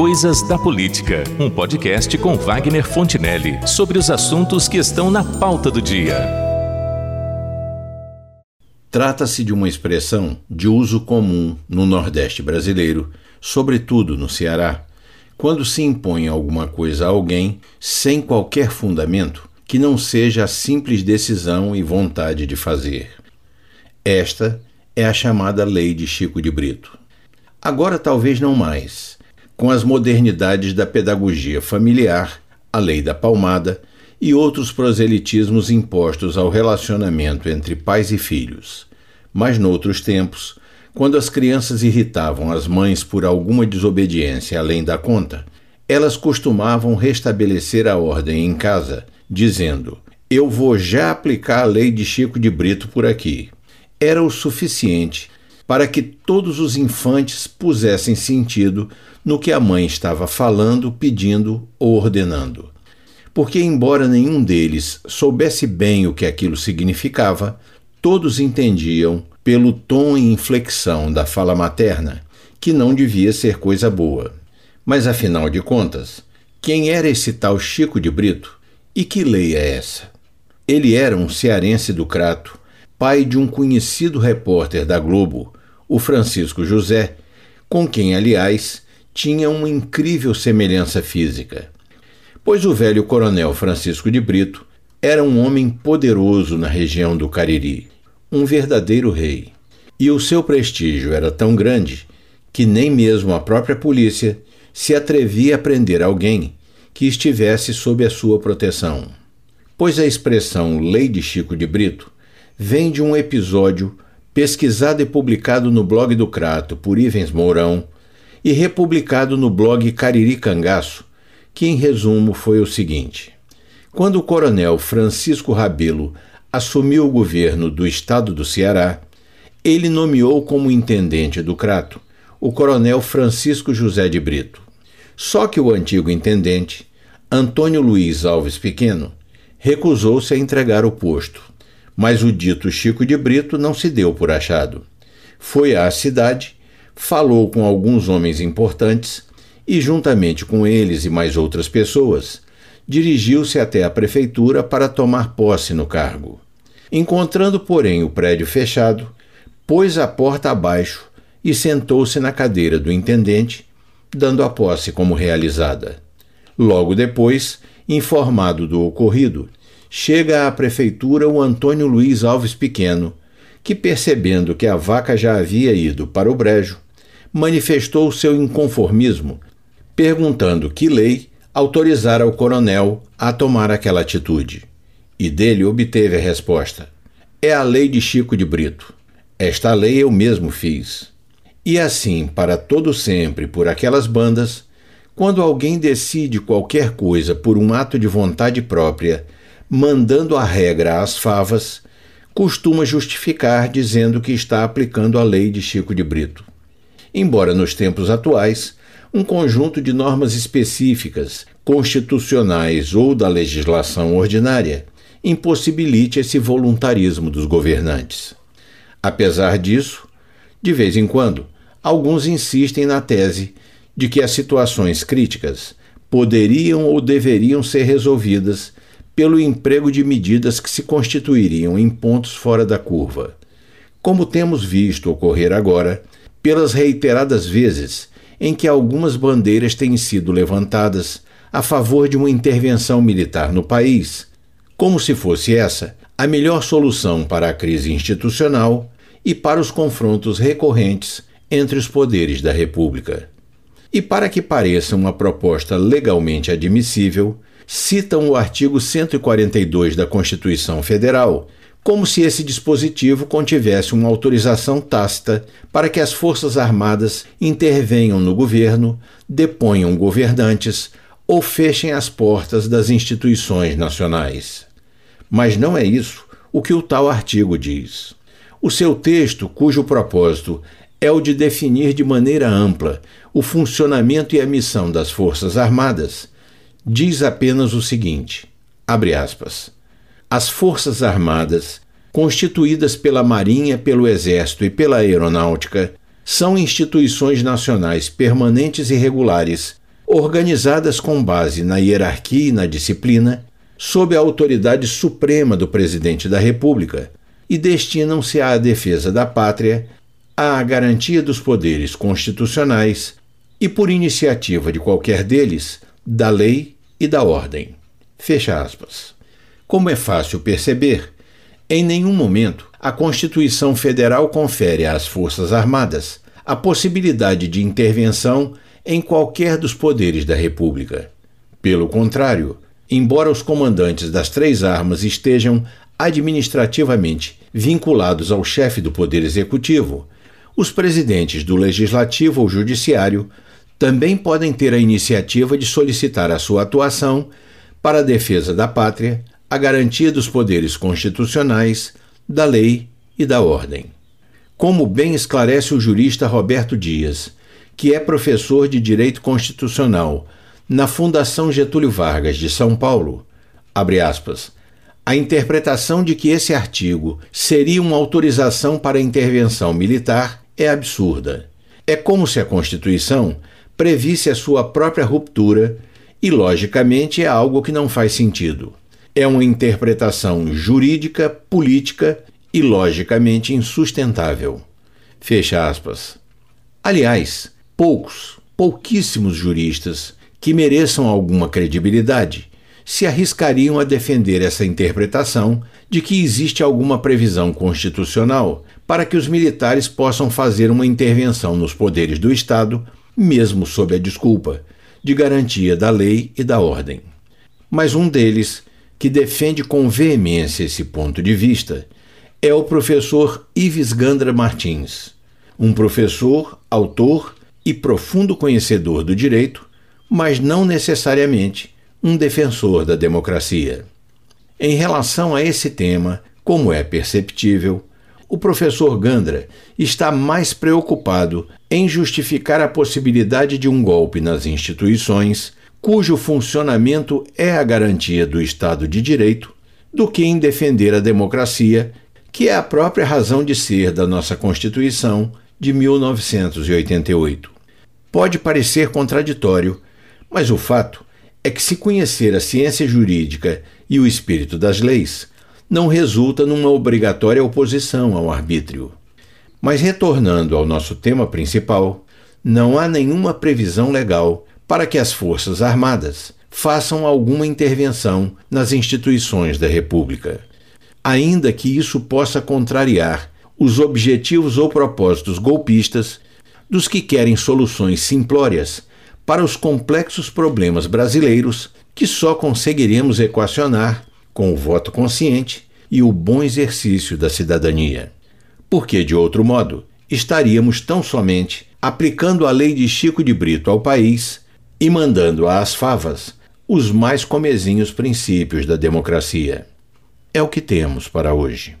Coisas da Política, um podcast com Wagner Fontinelli sobre os assuntos que estão na pauta do dia. Trata-se de uma expressão de uso comum no Nordeste brasileiro, sobretudo no Ceará, quando se impõe alguma coisa a alguém sem qualquer fundamento que não seja a simples decisão e vontade de fazer. Esta é a chamada Lei de Chico de Brito. Agora, talvez não mais, com as modernidades da pedagogia familiar, a lei da palmada e outros proselitismos impostos ao relacionamento entre pais e filhos. Mas noutros tempos, quando as crianças irritavam as mães por alguma desobediência além da conta, elas costumavam restabelecer a ordem em casa, dizendo: Eu vou já aplicar a lei de Chico de Brito por aqui. Era o suficiente para que todos os infantes pusessem sentido no que a mãe estava falando, pedindo ou ordenando. Porque, embora nenhum deles soubesse bem o que aquilo significava, todos entendiam, pelo tom e inflexão da fala materna, que não devia ser coisa boa. Mas, afinal de contas, quem era esse tal Chico de Brito e que lei é essa? Ele era um cearense do Crato, pai de um conhecido repórter da Globo, o Francisco José, com quem, aliás, tinha uma incrível semelhança física. Pois o velho coronel Francisco de Brito era um homem poderoso na região do Cariri, um verdadeiro rei. E o seu prestígio era tão grande que nem mesmo a própria polícia se atrevia a prender alguém que estivesse sob a sua proteção. Pois a expressão Lei de Chico de Brito vem de um episódio pesquisado e publicado no blog do Crato por Ivens Mourão e republicado no blog Cariri Cangaço, que em resumo foi o seguinte: quando o coronel Francisco Rabelo assumiu o governo do estado do Ceará, ele nomeou como intendente do Crato o coronel Francisco José de Brito. Só que o antigo intendente, Antônio Luiz Alves Pequeno, recusou-se a entregar o posto mas o dito Chico de Brito não se deu por achado. Foi à cidade, falou com alguns homens importantes e, juntamente com eles e mais outras pessoas, dirigiu-se até a prefeitura para tomar posse no cargo. Encontrando, porém, o prédio fechado, pôs a porta abaixo e sentou-se na cadeira do intendente, dando a posse como realizada. Logo depois, informado do ocorrido, chega à prefeitura o Antônio Luiz Alves Pequeno, que, percebendo que a vaca já havia ido para o brejo, manifestou seu inconformismo, perguntando que lei autorizara o coronel a tomar aquela atitude. E dele obteve a resposta: É a lei de Chico de Brito. Esta lei eu mesmo fiz. E assim, para todo sempre, por aquelas bandas, quando alguém decide qualquer coisa por um ato de vontade própria, mandando a regra às favas, costuma justificar dizendo que está aplicando a lei de Chico de Brito. Embora nos tempos atuais, um conjunto de normas específicas, constitucionais ou da legislação ordinária, impossibilite esse voluntarismo dos governantes. Apesar disso, de vez em quando, alguns insistem na tese de que as situações críticas poderiam ou deveriam ser resolvidas pelo emprego de medidas que se constituiriam em pontos fora da curva. Como temos visto ocorrer agora, pelas reiteradas vezes em que algumas bandeiras têm sido levantadas a favor de uma intervenção militar no país, como se fosse essa a melhor solução para a crise institucional e para os confrontos recorrentes entre os poderes da República. E para que pareça uma proposta legalmente admissível, citam o artigo 142 da Constituição Federal, como se esse dispositivo contivesse uma autorização tácita para que as Forças Armadas intervenham no governo, deponham governantes ou fechem as portas das instituições nacionais. Mas não é isso o que o tal artigo diz. O seu texto, cujo propósito é o de definir de maneira ampla o funcionamento e a missão das Forças Armadas, diz apenas o seguinte: abre aspas. As Forças Armadas, constituídas pela Marinha, pelo Exército e pela Aeronáutica, são instituições nacionais permanentes e regulares, organizadas com base na hierarquia e na disciplina, sob a autoridade suprema do presidente da República, e destinam-se à defesa da pátria, à garantia dos poderes constitucionais e, por iniciativa de qualquer deles, da lei e da ordem. Fecha aspas. Como é fácil perceber, em nenhum momento a Constituição Federal confere às Forças Armadas a possibilidade de intervenção em qualquer dos poderes da República. Pelo contrário, embora os comandantes das três armas estejam administrativamente vinculados ao chefe do Poder Executivo, os presidentes do Legislativo ou Judiciário também podem ter a iniciativa de solicitar a sua atuação para a defesa da pátria, a garantia dos poderes constitucionais, da lei e da ordem. Como bem esclarece o jurista Roberto Dias, que é professor de Direito Constitucional na Fundação Getúlio Vargas de São Paulo, aspas, a interpretação de que esse artigo seria uma autorização para intervenção militar é absurda. É como se a Constituição previsse a sua própria ruptura e, logicamente, é algo que não faz sentido. É uma interpretação jurídica, política e logicamente insustentável. Fecha aspas. Aliás, poucos, pouquíssimos juristas que mereçam alguma credibilidade se arriscariam a defender essa interpretação de que existe alguma previsão constitucional para que os militares possam fazer uma intervenção nos poderes do Estado, mesmo sob a desculpa de garantia da lei e da ordem. Mas um deles, que defende com veemência esse ponto de vista, é o professor Ives Gandra Martins, um professor, autor e profundo conhecedor do direito, mas não necessariamente um defensor da democracia. Em relação a esse tema, como é perceptível, o professor Gandra está mais preocupado em justificar a possibilidade de um golpe nas instituições, cujo funcionamento é a garantia do Estado de Direito, do que em defender a democracia, que é a própria razão de ser da nossa Constituição de 1988. Pode parecer contraditório, mas o fato é que, se conhecer a ciência jurídica e o espírito das leis, não resulta numa obrigatória oposição ao arbítrio. Mas retornando ao nosso tema principal, não há nenhuma previsão legal para que as Forças Armadas façam alguma intervenção nas instituições da República. Ainda que isso possa contrariar os objetivos ou propósitos golpistas dos que querem soluções simplórias para os complexos problemas brasileiros que só conseguiremos equacionar com o voto consciente e o bom exercício da cidadania. Porque, de outro modo, estaríamos tão somente aplicando a lei de Chico de Brito ao país e mandando às favas os mais comezinhos princípios da democracia. É o que temos para hoje.